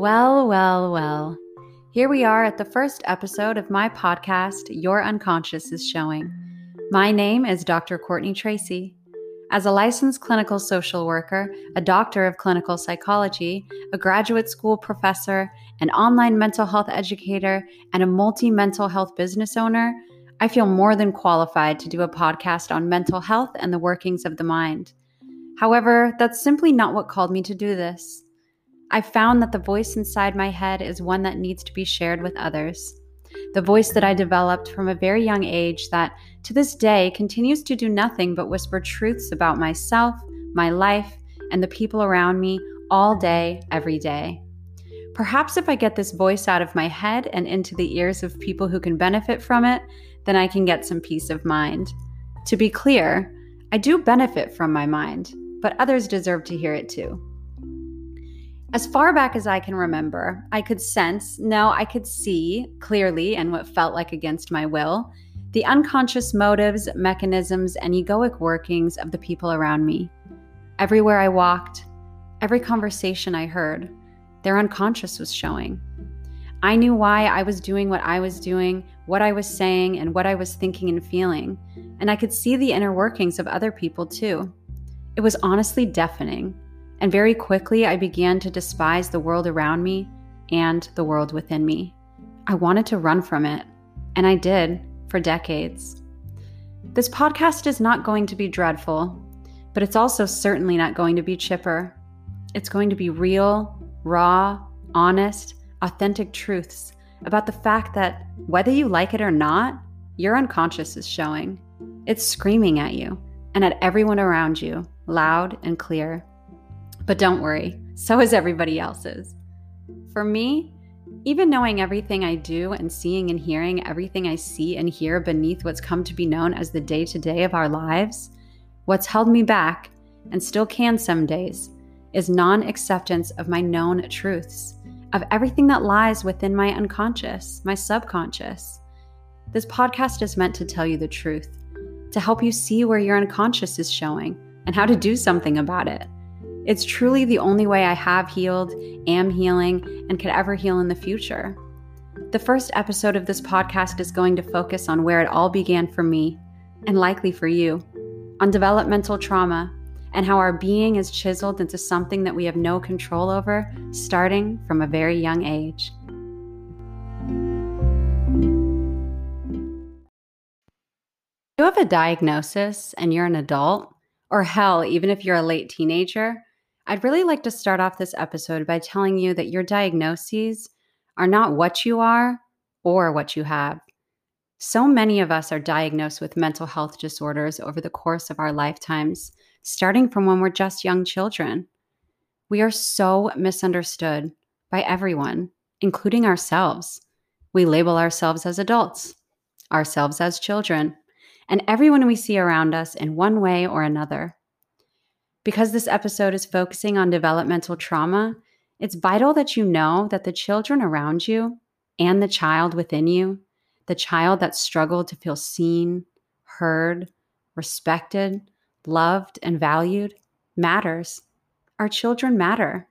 Well, well, well. Here we are at the first episode of my podcast, Your Unconscious is Showing. My name is Dr. Courtney Tracy. As a licensed clinical social worker, a doctor of clinical psychology, a graduate school professor, an online mental health educator, and a multi mental health business owner, I feel more than qualified to do a podcast on mental health and the workings of the mind. However, that's simply not what called me to do this. I found that the voice inside my head is one that needs to be shared with others. The voice that I developed from a very young age that, to this day, continues to do nothing but whisper truths about myself, my life, and the people around me all day, every day. Perhaps if I get this voice out of my head and into the ears of people who can benefit from it, then I can get some peace of mind. To be clear, I do benefit from my mind, but others deserve to hear it too. As far back as I can remember, I could sense, no, I could see clearly and what felt like against my will, the unconscious motives, mechanisms, and egoic workings of the people around me. Everywhere I walked, every conversation I heard, their unconscious was showing. I knew why I was doing what I was doing, what I was saying, and what I was thinking and feeling, and I could see the inner workings of other people too. It was honestly deafening and very quickly I began to despise the world around me and the world within me. I wanted to run from it, and I did for decades. This podcast is not going to be dreadful, but it's also certainly not going to be chipper. It's going to be real, raw, honest, authentic truths about the fact that whether you like it or not, your unconscious is showing. It's screaming at you and at everyone around you, loud and clear. But don't worry, so is everybody else's. For me, even knowing everything I do and seeing and hearing everything I see and hear beneath what's come to be known as the day to day of our lives, what's held me back, and still can some days, is non acceptance of my known truths, of everything that lies within my unconscious, my subconscious. This podcast is meant to tell you the truth, to help you see where your unconscious is showing and how to do something about it. It's truly the only way I have healed, am healing, and could ever heal in the future. The first episode of this podcast is going to focus on where it all began for me, and likely for you, on developmental trauma and how our being is chiseled into something that we have no control over starting from a very young age. you have a diagnosis and you're an adult, or hell, even if you're a late teenager, I'd really like to start off this episode by telling you that your diagnoses are not what you are or what you have. So many of us are diagnosed with mental health disorders over the course of our lifetimes, starting from when we're just young children. We are so misunderstood by everyone, including ourselves. We label ourselves as adults, ourselves as children, and everyone we see around us in one way or another. Because this episode is focusing on developmental trauma, it's vital that you know that the children around you and the child within you, the child that struggled to feel seen, heard, respected, loved, and valued, matters. Our children matter.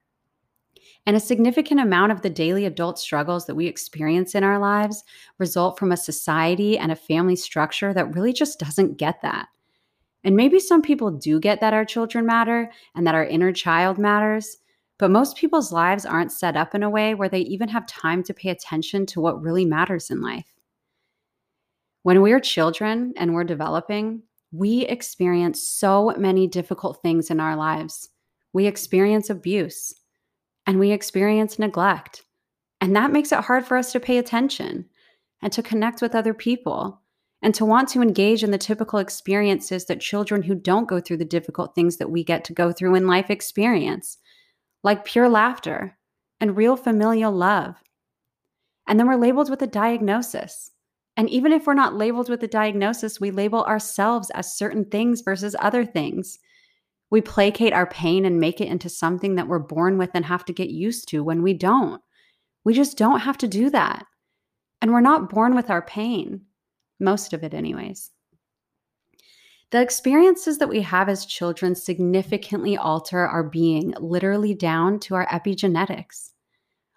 And a significant amount of the daily adult struggles that we experience in our lives result from a society and a family structure that really just doesn't get that. And maybe some people do get that our children matter and that our inner child matters, but most people's lives aren't set up in a way where they even have time to pay attention to what really matters in life. When we're children and we're developing, we experience so many difficult things in our lives. We experience abuse and we experience neglect. And that makes it hard for us to pay attention and to connect with other people and to want to engage in the typical experiences that children who don't go through the difficult things that we get to go through in life experience, like pure laughter and real familial love. And then we're labeled with a diagnosis. And even if we're not labeled with a diagnosis, we label ourselves as certain things versus other things. We placate our pain and make it into something that we're born with and have to get used to when we don't. We just don't have to do that. And we're not born with our pain most of it, anyways. The experiences that we have as children significantly alter our being, literally down to our epigenetics.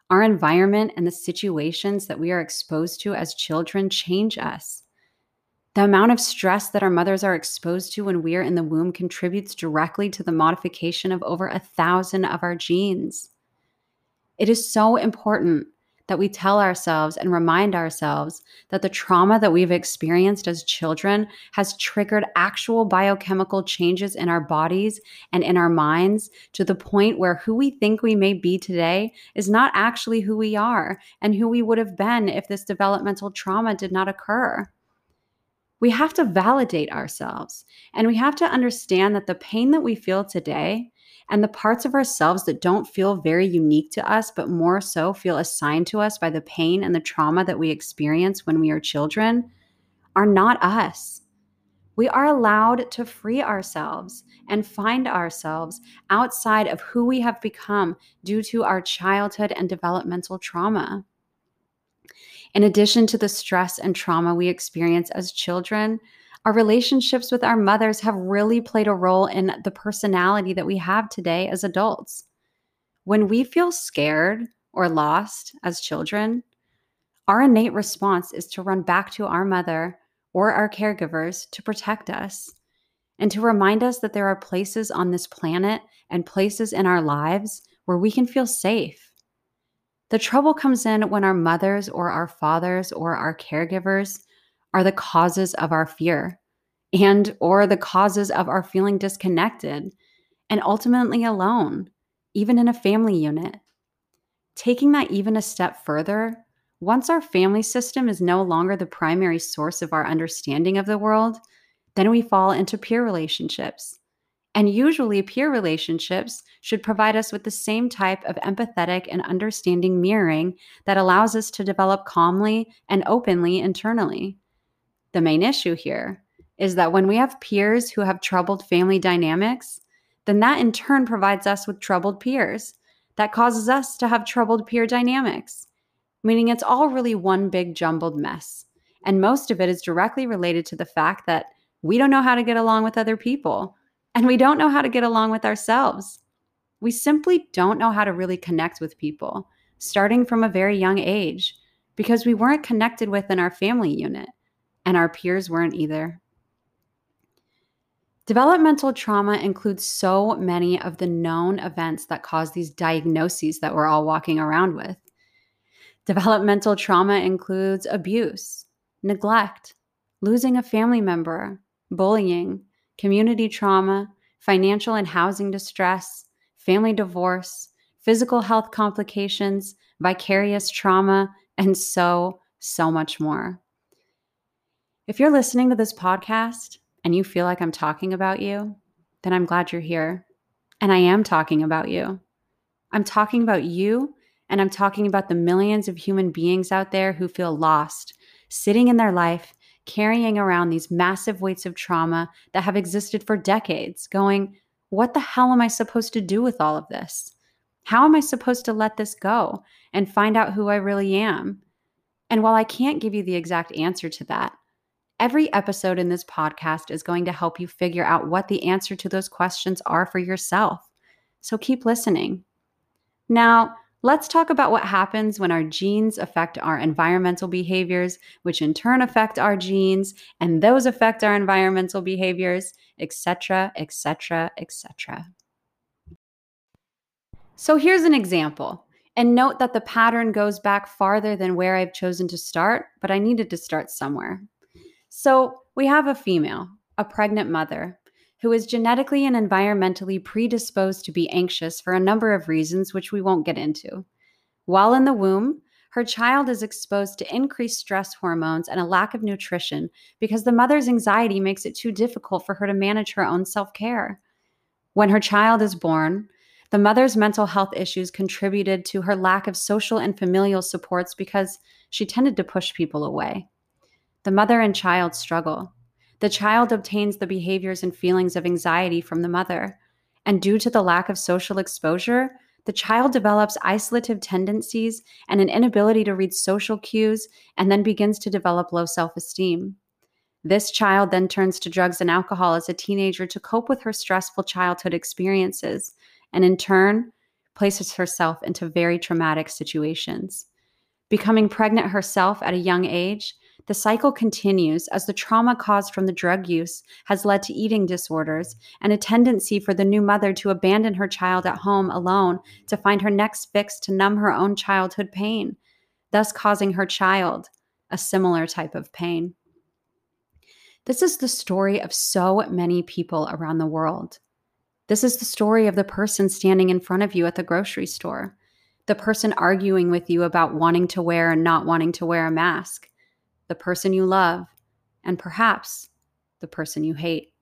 Our environment and the situations that we are exposed to as children change us. The amount of stress that our mothers are exposed to when we are in the womb contributes directly to the modification of over a thousand of our genes. It is so important that we tell ourselves and remind ourselves that the trauma that we've experienced as children has triggered actual biochemical changes in our bodies and in our minds to the point where who we think we may be today is not actually who we are and who we would have been if this developmental trauma did not occur. We have to validate ourselves and we have to understand that the pain that we feel today and the parts of ourselves that don't feel very unique to us, but more so feel assigned to us by the pain and the trauma that we experience when we are children, are not us. We are allowed to free ourselves and find ourselves outside of who we have become due to our childhood and developmental trauma. In addition to the stress and trauma we experience as children, our relationships with our mothers have really played a role in the personality that we have today as adults. When we feel scared or lost as children, our innate response is to run back to our mother or our caregivers to protect us and to remind us that there are places on this planet and places in our lives where we can feel safe. The trouble comes in when our mothers or our fathers or our caregivers are the causes of our fear and or the causes of our feeling disconnected and ultimately alone even in a family unit taking that even a step further once our family system is no longer the primary source of our understanding of the world then we fall into peer relationships and usually, peer relationships should provide us with the same type of empathetic and understanding mirroring that allows us to develop calmly and openly internally. The main issue here is that when we have peers who have troubled family dynamics, then that in turn provides us with troubled peers. That causes us to have troubled peer dynamics, meaning it's all really one big jumbled mess. And most of it is directly related to the fact that we don't know how to get along with other people and we don't know how to get along with ourselves. We simply don't know how to really connect with people, starting from a very young age, because we weren't connected within our family unit and our peers weren't either. Developmental trauma includes so many of the known events that cause these diagnoses that we're all walking around with. Developmental trauma includes abuse, neglect, losing a family member, bullying, community trauma, financial and housing distress, family divorce, physical health complications, vicarious trauma, and so, so much more. If you're listening to this podcast and you feel like I'm talking about you, then I'm glad you're here. And I am talking about you. I'm talking about you, and I'm talking about the millions of human beings out there who feel lost, sitting in their life, carrying around these massive weights of trauma that have existed for decades, going, What the hell am I supposed to do with all of this? How am I supposed to let this go and find out who I really am? And while I can't give you the exact answer to that, Every episode in this podcast is going to help you figure out what the answer to those questions are for yourself. So keep listening. Now, let's talk about what happens when our genes affect our environmental behaviors, which in turn affect our genes, and those affect our environmental behaviors, etc., etc., etc. So here's an example. And note that the pattern goes back farther than where I've chosen to start, but I needed to start somewhere. So we have a female, a pregnant mother, who is genetically and environmentally predisposed to be anxious for a number of reasons, which we won't get into. While in the womb, her child is exposed to increased stress hormones and a lack of nutrition because the mother's anxiety makes it too difficult for her to manage her own self care. When her child is born, the mother's mental health issues contributed to her lack of social and familial supports because she tended to push people away. The mother and child struggle. The child obtains the behaviors and feelings of anxiety from the mother. And due to the lack of social exposure, the child develops isolative tendencies and an inability to read social cues and then begins to develop low self esteem. This child then turns to drugs and alcohol as a teenager to cope with her stressful childhood experiences, and in turn, places herself into very traumatic situations. Becoming pregnant herself at a young age, the cycle continues as the trauma caused from the drug use has led to eating disorders and a tendency for the new mother to abandon her child at home alone to find her next fix to numb her own childhood pain, thus causing her child a similar type of pain. This is the story of so many people around the world. This is the story of the person standing in front of you at the grocery store, the person arguing with you about wanting to wear and not wanting to wear a mask, the person you love, and perhaps the person you hate.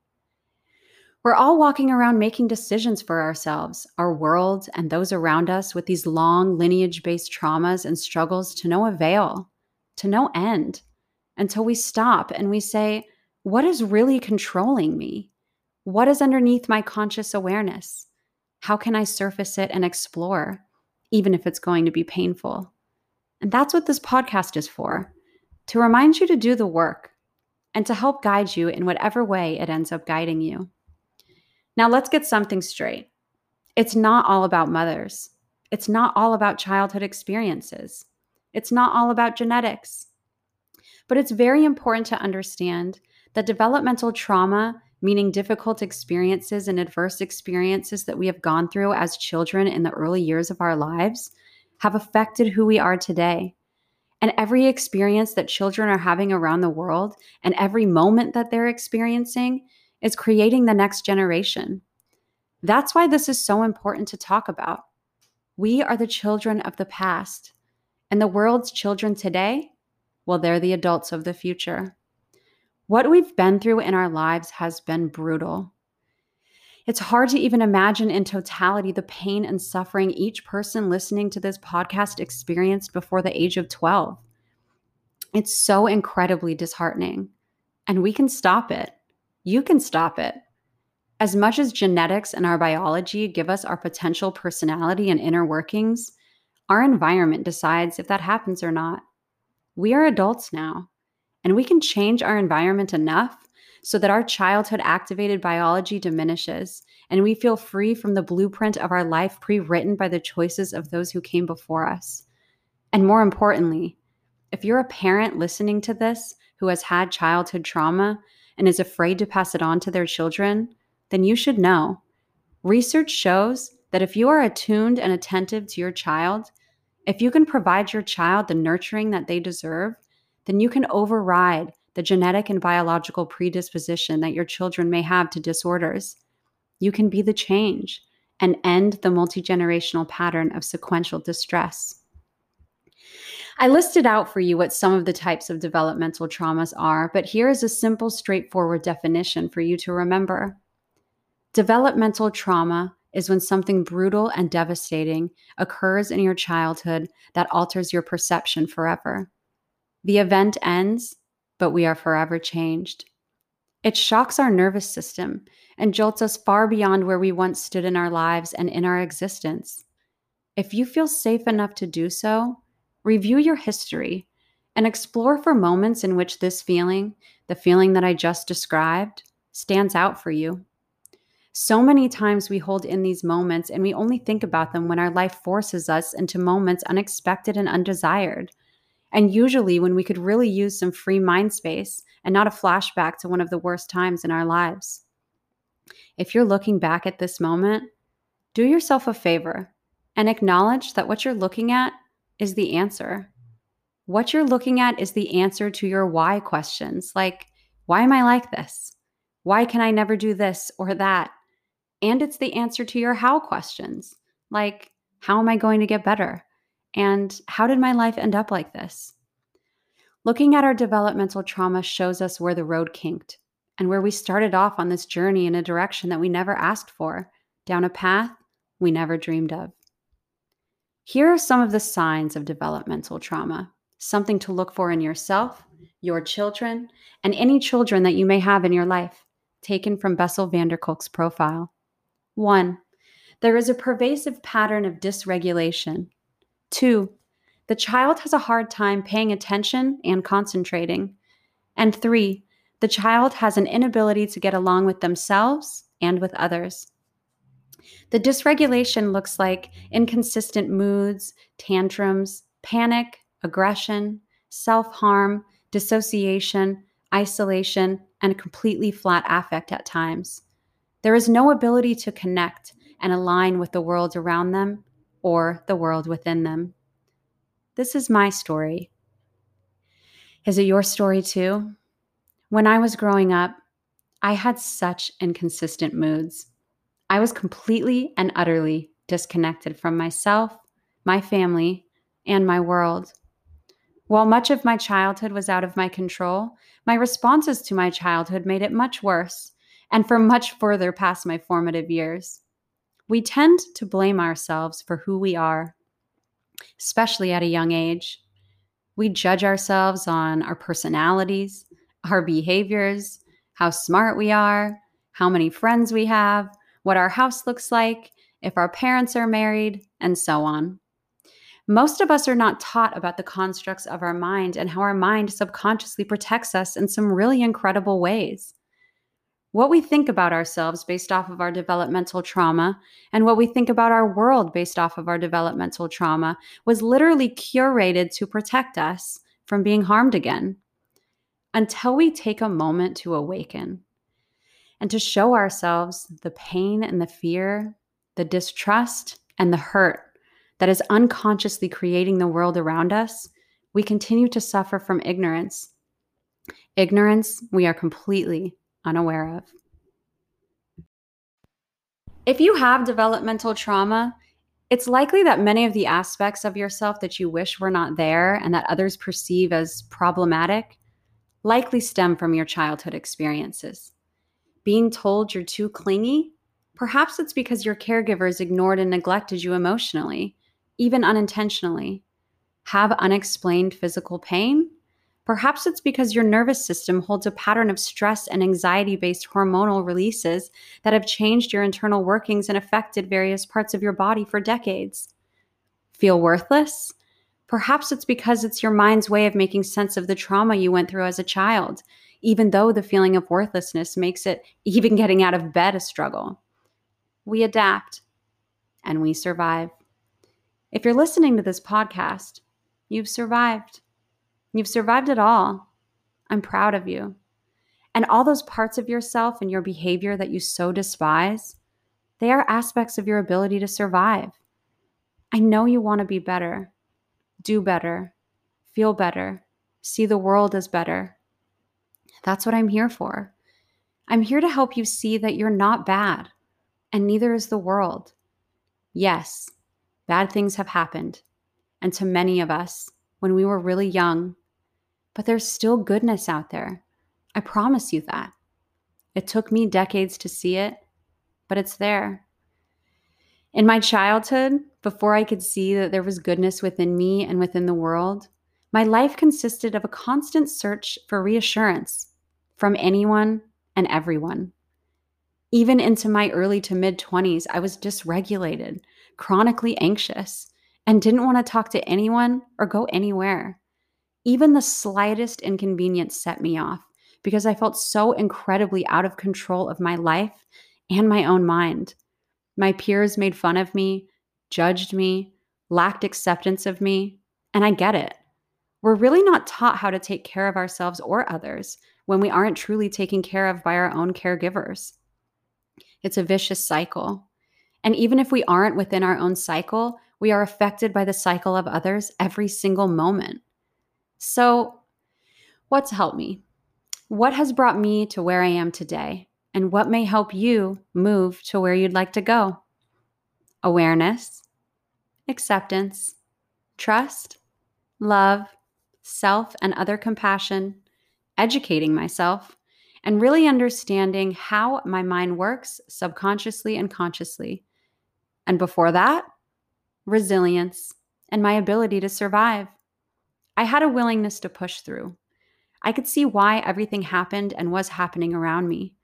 We're all walking around making decisions for ourselves, our world, and those around us with these long lineage based traumas and struggles to no avail, to no end, until we stop and we say, what is really controlling me? What is underneath my conscious awareness? How can I surface it and explore, even if it's going to be painful? And that's what this podcast is for to remind you to do the work and to help guide you in whatever way it ends up guiding you. Now, let's get something straight. It's not all about mothers. It's not all about childhood experiences. It's not all about genetics. But it's very important to understand that developmental trauma, meaning difficult experiences and adverse experiences that we have gone through as children in the early years of our lives, have affected who we are today. And every experience that children are having around the world and every moment that they're experiencing is creating the next generation. That's why this is so important to talk about. We are the children of the past, and the world's children today, well, they're the adults of the future. What we've been through in our lives has been brutal. It's hard to even imagine in totality the pain and suffering each person listening to this podcast experienced before the age of 12. It's so incredibly disheartening. And we can stop it. You can stop it. As much as genetics and our biology give us our potential personality and inner workings, our environment decides if that happens or not. We are adults now. And we can change our environment enough so that our childhood activated biology diminishes and we feel free from the blueprint of our life pre written by the choices of those who came before us. And more importantly, if you're a parent listening to this who has had childhood trauma and is afraid to pass it on to their children, then you should know. Research shows that if you are attuned and attentive to your child, if you can provide your child the nurturing that they deserve, then you can override the genetic and biological predisposition that your children may have to disorders. You can be the change and end the multi generational pattern of sequential distress. I listed out for you what some of the types of developmental traumas are, but here is a simple, straightforward definition for you to remember. Developmental trauma is when something brutal and devastating occurs in your childhood that alters your perception forever. The event ends, but we are forever changed. It shocks our nervous system and jolts us far beyond where we once stood in our lives and in our existence. If you feel safe enough to do so, review your history and explore for moments in which this feeling, the feeling that I just described, stands out for you. So many times we hold in these moments and we only think about them when our life forces us into moments unexpected and undesired and usually when we could really use some free mind space and not a flashback to one of the worst times in our lives. If you're looking back at this moment, do yourself a favor and acknowledge that what you're looking at is the answer. What you're looking at is the answer to your why questions like, why am I like this? Why can I never do this or that? And it's the answer to your how questions like, how am I going to get better? And how did my life end up like this? Looking at our developmental trauma shows us where the road kinked and where we started off on this journey in a direction that we never asked for, down a path we never dreamed of. Here are some of the signs of developmental trauma, something to look for in yourself, your children, and any children that you may have in your life, taken from Bessel van der Kolk's profile. One, there is a pervasive pattern of dysregulation Two, the child has a hard time paying attention and concentrating. And three, the child has an inability to get along with themselves and with others. The dysregulation looks like inconsistent moods, tantrums, panic, aggression, self harm, dissociation, isolation, and completely flat affect at times. There is no ability to connect and align with the world around them or the world within them. This is my story. Is it your story too? When I was growing up, I had such inconsistent moods. I was completely and utterly disconnected from myself, my family, and my world. While much of my childhood was out of my control, my responses to my childhood made it much worse and for much further past my formative years. We tend to blame ourselves for who we are, especially at a young age. We judge ourselves on our personalities, our behaviors, how smart we are, how many friends we have, what our house looks like, if our parents are married, and so on. Most of us are not taught about the constructs of our mind and how our mind subconsciously protects us in some really incredible ways. What we think about ourselves based off of our developmental trauma and what we think about our world based off of our developmental trauma was literally curated to protect us from being harmed again until we take a moment to awaken and to show ourselves the pain and the fear, the distrust and the hurt that is unconsciously creating the world around us, we continue to suffer from ignorance. Ignorance we are completely unaware of. If you have developmental trauma, it's likely that many of the aspects of yourself that you wish were not there and that others perceive as problematic likely stem from your childhood experiences. Being told you're too clingy, perhaps it's because your caregivers ignored and neglected you emotionally, even unintentionally. Have unexplained physical pain? Perhaps it's because your nervous system holds a pattern of stress and anxiety based hormonal releases that have changed your internal workings and affected various parts of your body for decades. Feel worthless? Perhaps it's because it's your mind's way of making sense of the trauma you went through as a child, even though the feeling of worthlessness makes it even getting out of bed a struggle. We adapt and we survive. If you're listening to this podcast, you've survived. You've survived it all. I'm proud of you. And all those parts of yourself and your behavior that you so despise, they are aspects of your ability to survive. I know you want to be better do better, feel better, see the world as better. That's what I'm here for. I'm here to help you see that you're not bad, and neither is the world. Yes, bad things have happened, and to many of us when we were really young, but there's still goodness out there. I promise you that. It took me decades to see it, but it's there. In my childhood, before I could see that there was goodness within me and within the world, my life consisted of a constant search for reassurance from anyone and everyone. Even into my early to mid 20s, I was dysregulated, chronically anxious, and didn't want to talk to anyone or go anywhere. Even the slightest inconvenience set me off because I felt so incredibly out of control of my life and my own mind. My peers made fun of me, judged me, lacked acceptance of me, and I get it. We're really not taught how to take care of ourselves or others when we aren't truly taken care of by our own caregivers. It's a vicious cycle. And even if we aren't within our own cycle, we are affected by the cycle of others every single moment. So, what's helped me? What has brought me to where I am today? and what may help you move to where you'd like to go. Awareness, acceptance, trust, love, self and other compassion, educating myself, and really understanding how my mind works subconsciously and consciously. And before that, resilience and my ability to survive. I had a willingness to push through. I could see why everything happened and was happening around me.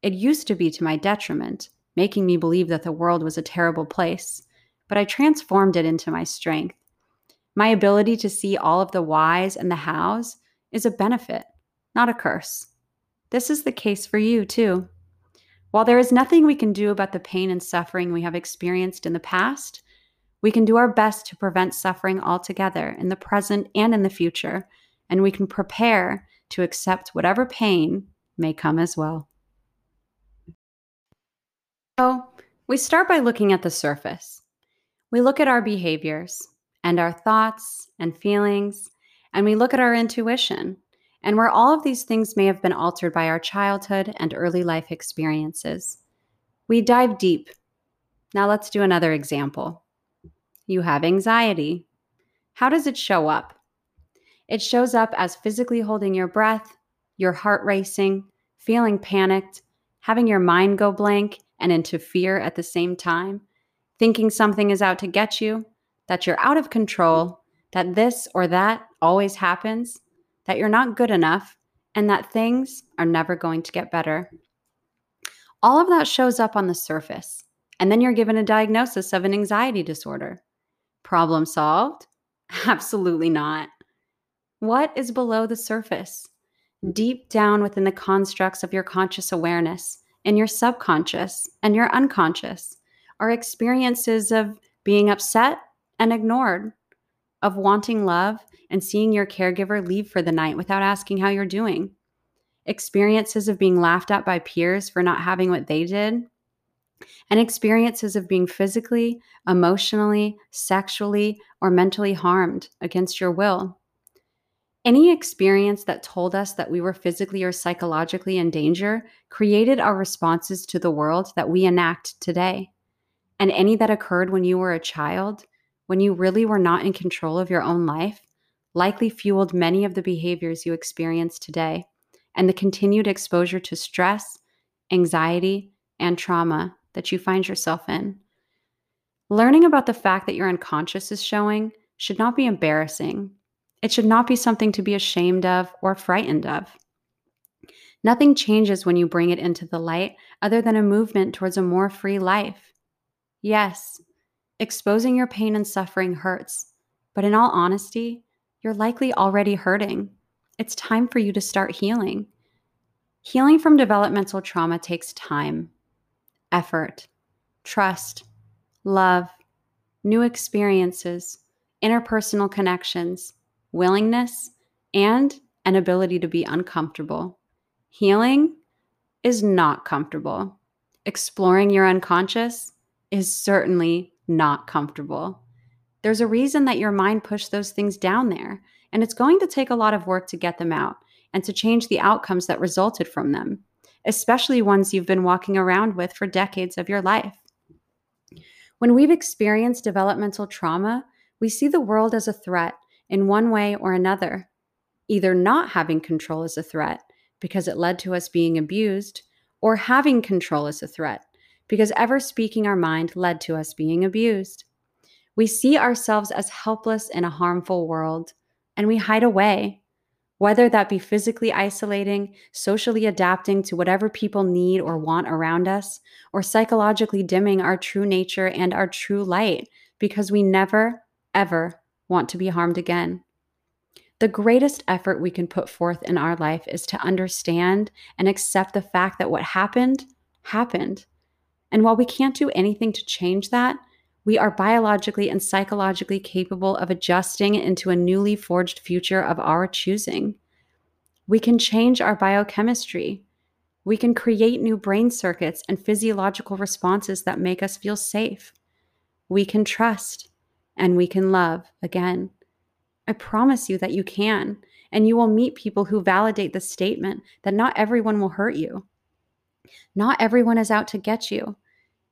It used to be to my detriment, making me believe that the world was a terrible place, but I transformed it into my strength. My ability to see all of the whys and the hows is a benefit, not a curse. This is the case for you, too. While there is nothing we can do about the pain and suffering we have experienced in the past, we can do our best to prevent suffering altogether in the present and in the future, and we can prepare to accept whatever pain may come as well. So, we start by looking at the surface. We look at our behaviors and our thoughts and feelings, and we look at our intuition and where all of these things may have been altered by our childhood and early life experiences. We dive deep. Now let's do another example. You have anxiety. How does it show up? It shows up as physically holding your breath, your heart racing, feeling panicked, having your mind go blank and into fear at the same time, thinking something is out to get you, that you're out of control, that this or that always happens, that you're not good enough, and that things are never going to get better. All of that shows up on the surface, and then you're given a diagnosis of an anxiety disorder. Problem solved? Absolutely not. What is below the surface? Deep down within the constructs of your conscious awareness, in your subconscious and your unconscious, are experiences of being upset and ignored, of wanting love and seeing your caregiver leave for the night without asking how you're doing, experiences of being laughed at by peers for not having what they did, and experiences of being physically, emotionally, sexually, or mentally harmed against your will. Any experience that told us that we were physically or psychologically in danger created our responses to the world that we enact today. And any that occurred when you were a child, when you really were not in control of your own life, likely fueled many of the behaviors you experience today and the continued exposure to stress, anxiety, and trauma that you find yourself in. Learning about the fact that your unconscious is showing should not be embarrassing. It should not be something to be ashamed of or frightened of. Nothing changes when you bring it into the light other than a movement towards a more free life. Yes, exposing your pain and suffering hurts, but in all honesty, you're likely already hurting. It's time for you to start healing. Healing from developmental trauma takes time, effort, trust, love, new experiences, interpersonal connections, willingness, and an ability to be uncomfortable. Healing is not comfortable. Exploring your unconscious is certainly not comfortable. There's a reason that your mind pushed those things down there, and it's going to take a lot of work to get them out and to change the outcomes that resulted from them, especially ones you've been walking around with for decades of your life. When we've experienced developmental trauma, we see the world as a threat in one way or another. Either not having control is a threat because it led to us being abused, or having control is a threat because ever speaking our mind led to us being abused. We see ourselves as helpless in a harmful world, and we hide away, whether that be physically isolating, socially adapting to whatever people need or want around us, or psychologically dimming our true nature and our true light because we never, ever want to be harmed again. The greatest effort we can put forth in our life is to understand and accept the fact that what happened, happened. And while we can't do anything to change that, we are biologically and psychologically capable of adjusting into a newly forged future of our choosing. We can change our biochemistry. We can create new brain circuits and physiological responses that make us feel safe. We can trust and we can love again. I promise you that you can, and you will meet people who validate the statement that not everyone will hurt you. Not everyone is out to get you.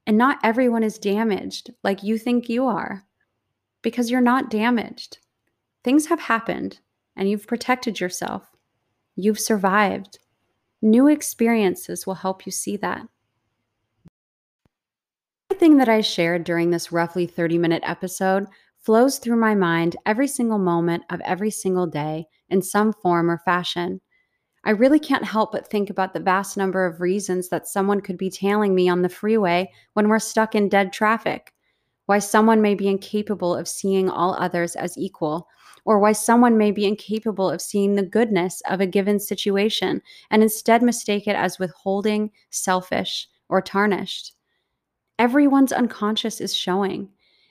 And not everyone is damaged like you think you are because you're not damaged. Things have happened and you've protected yourself. You've survived. New experiences will help you see that. Everything that I shared during this roughly 30 minute episode flows through my mind every single moment of every single day in some form or fashion. I really can't help but think about the vast number of reasons that someone could be tailing me on the freeway when we're stuck in dead traffic. Why someone may be incapable of seeing all others as equal, or why someone may be incapable of seeing the goodness of a given situation and instead mistake it as withholding, selfish, or tarnished. Everyone's unconscious is showing.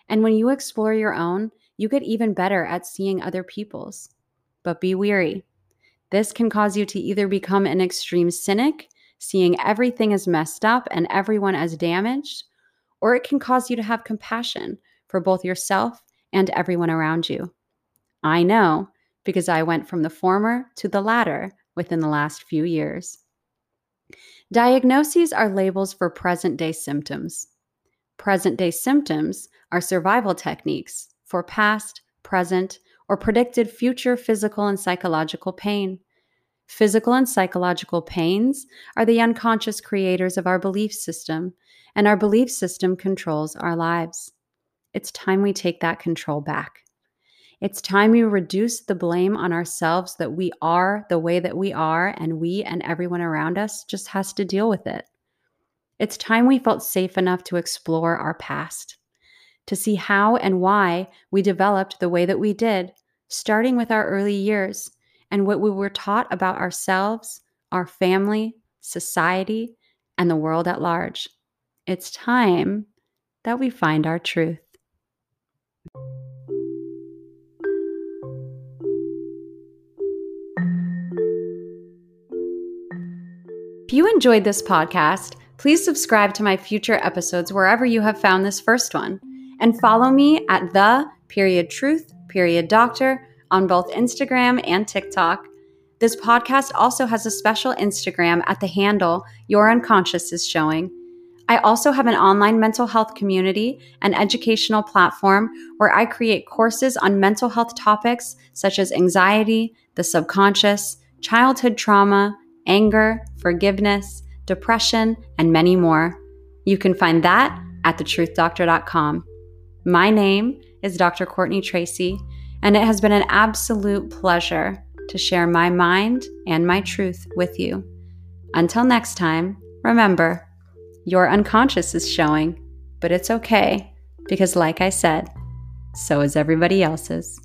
And when you explore your own, you get even better at seeing other people's. But be weary. This can cause you to either become an extreme cynic, seeing everything as messed up and everyone as damaged, or it can cause you to have compassion for both yourself and everyone around you. I know because I went from the former to the latter within the last few years. Diagnoses are labels for present day symptoms. Present day symptoms are survival techniques for past, present, or predicted future physical and psychological pain. Physical and psychological pains are the unconscious creators of our belief system, and our belief system controls our lives. It's time we take that control back. It's time we reduce the blame on ourselves that we are the way that we are, and we and everyone around us just has to deal with it. It's time we felt safe enough to explore our past, to see how and why we developed the way that we did, starting with our early years and what we were taught about ourselves, our family, society, and the world at large. It's time that we find our truth. If you enjoyed this podcast, please subscribe to my future episodes wherever you have found this first one, and follow me at the period truth period doctor on both Instagram and TikTok. This podcast also has a special Instagram at the handle Your Unconscious is Showing. I also have an online mental health community and educational platform where I create courses on mental health topics such as anxiety, the subconscious, childhood trauma, anger, forgiveness, depression, and many more. You can find that at thetruthdoctor.com. My name is Dr. Courtney Tracy, and it has been an absolute pleasure to share my mind and my truth with you. Until next time, remember, your unconscious is showing, but it's okay because, like I said, so is everybody else's.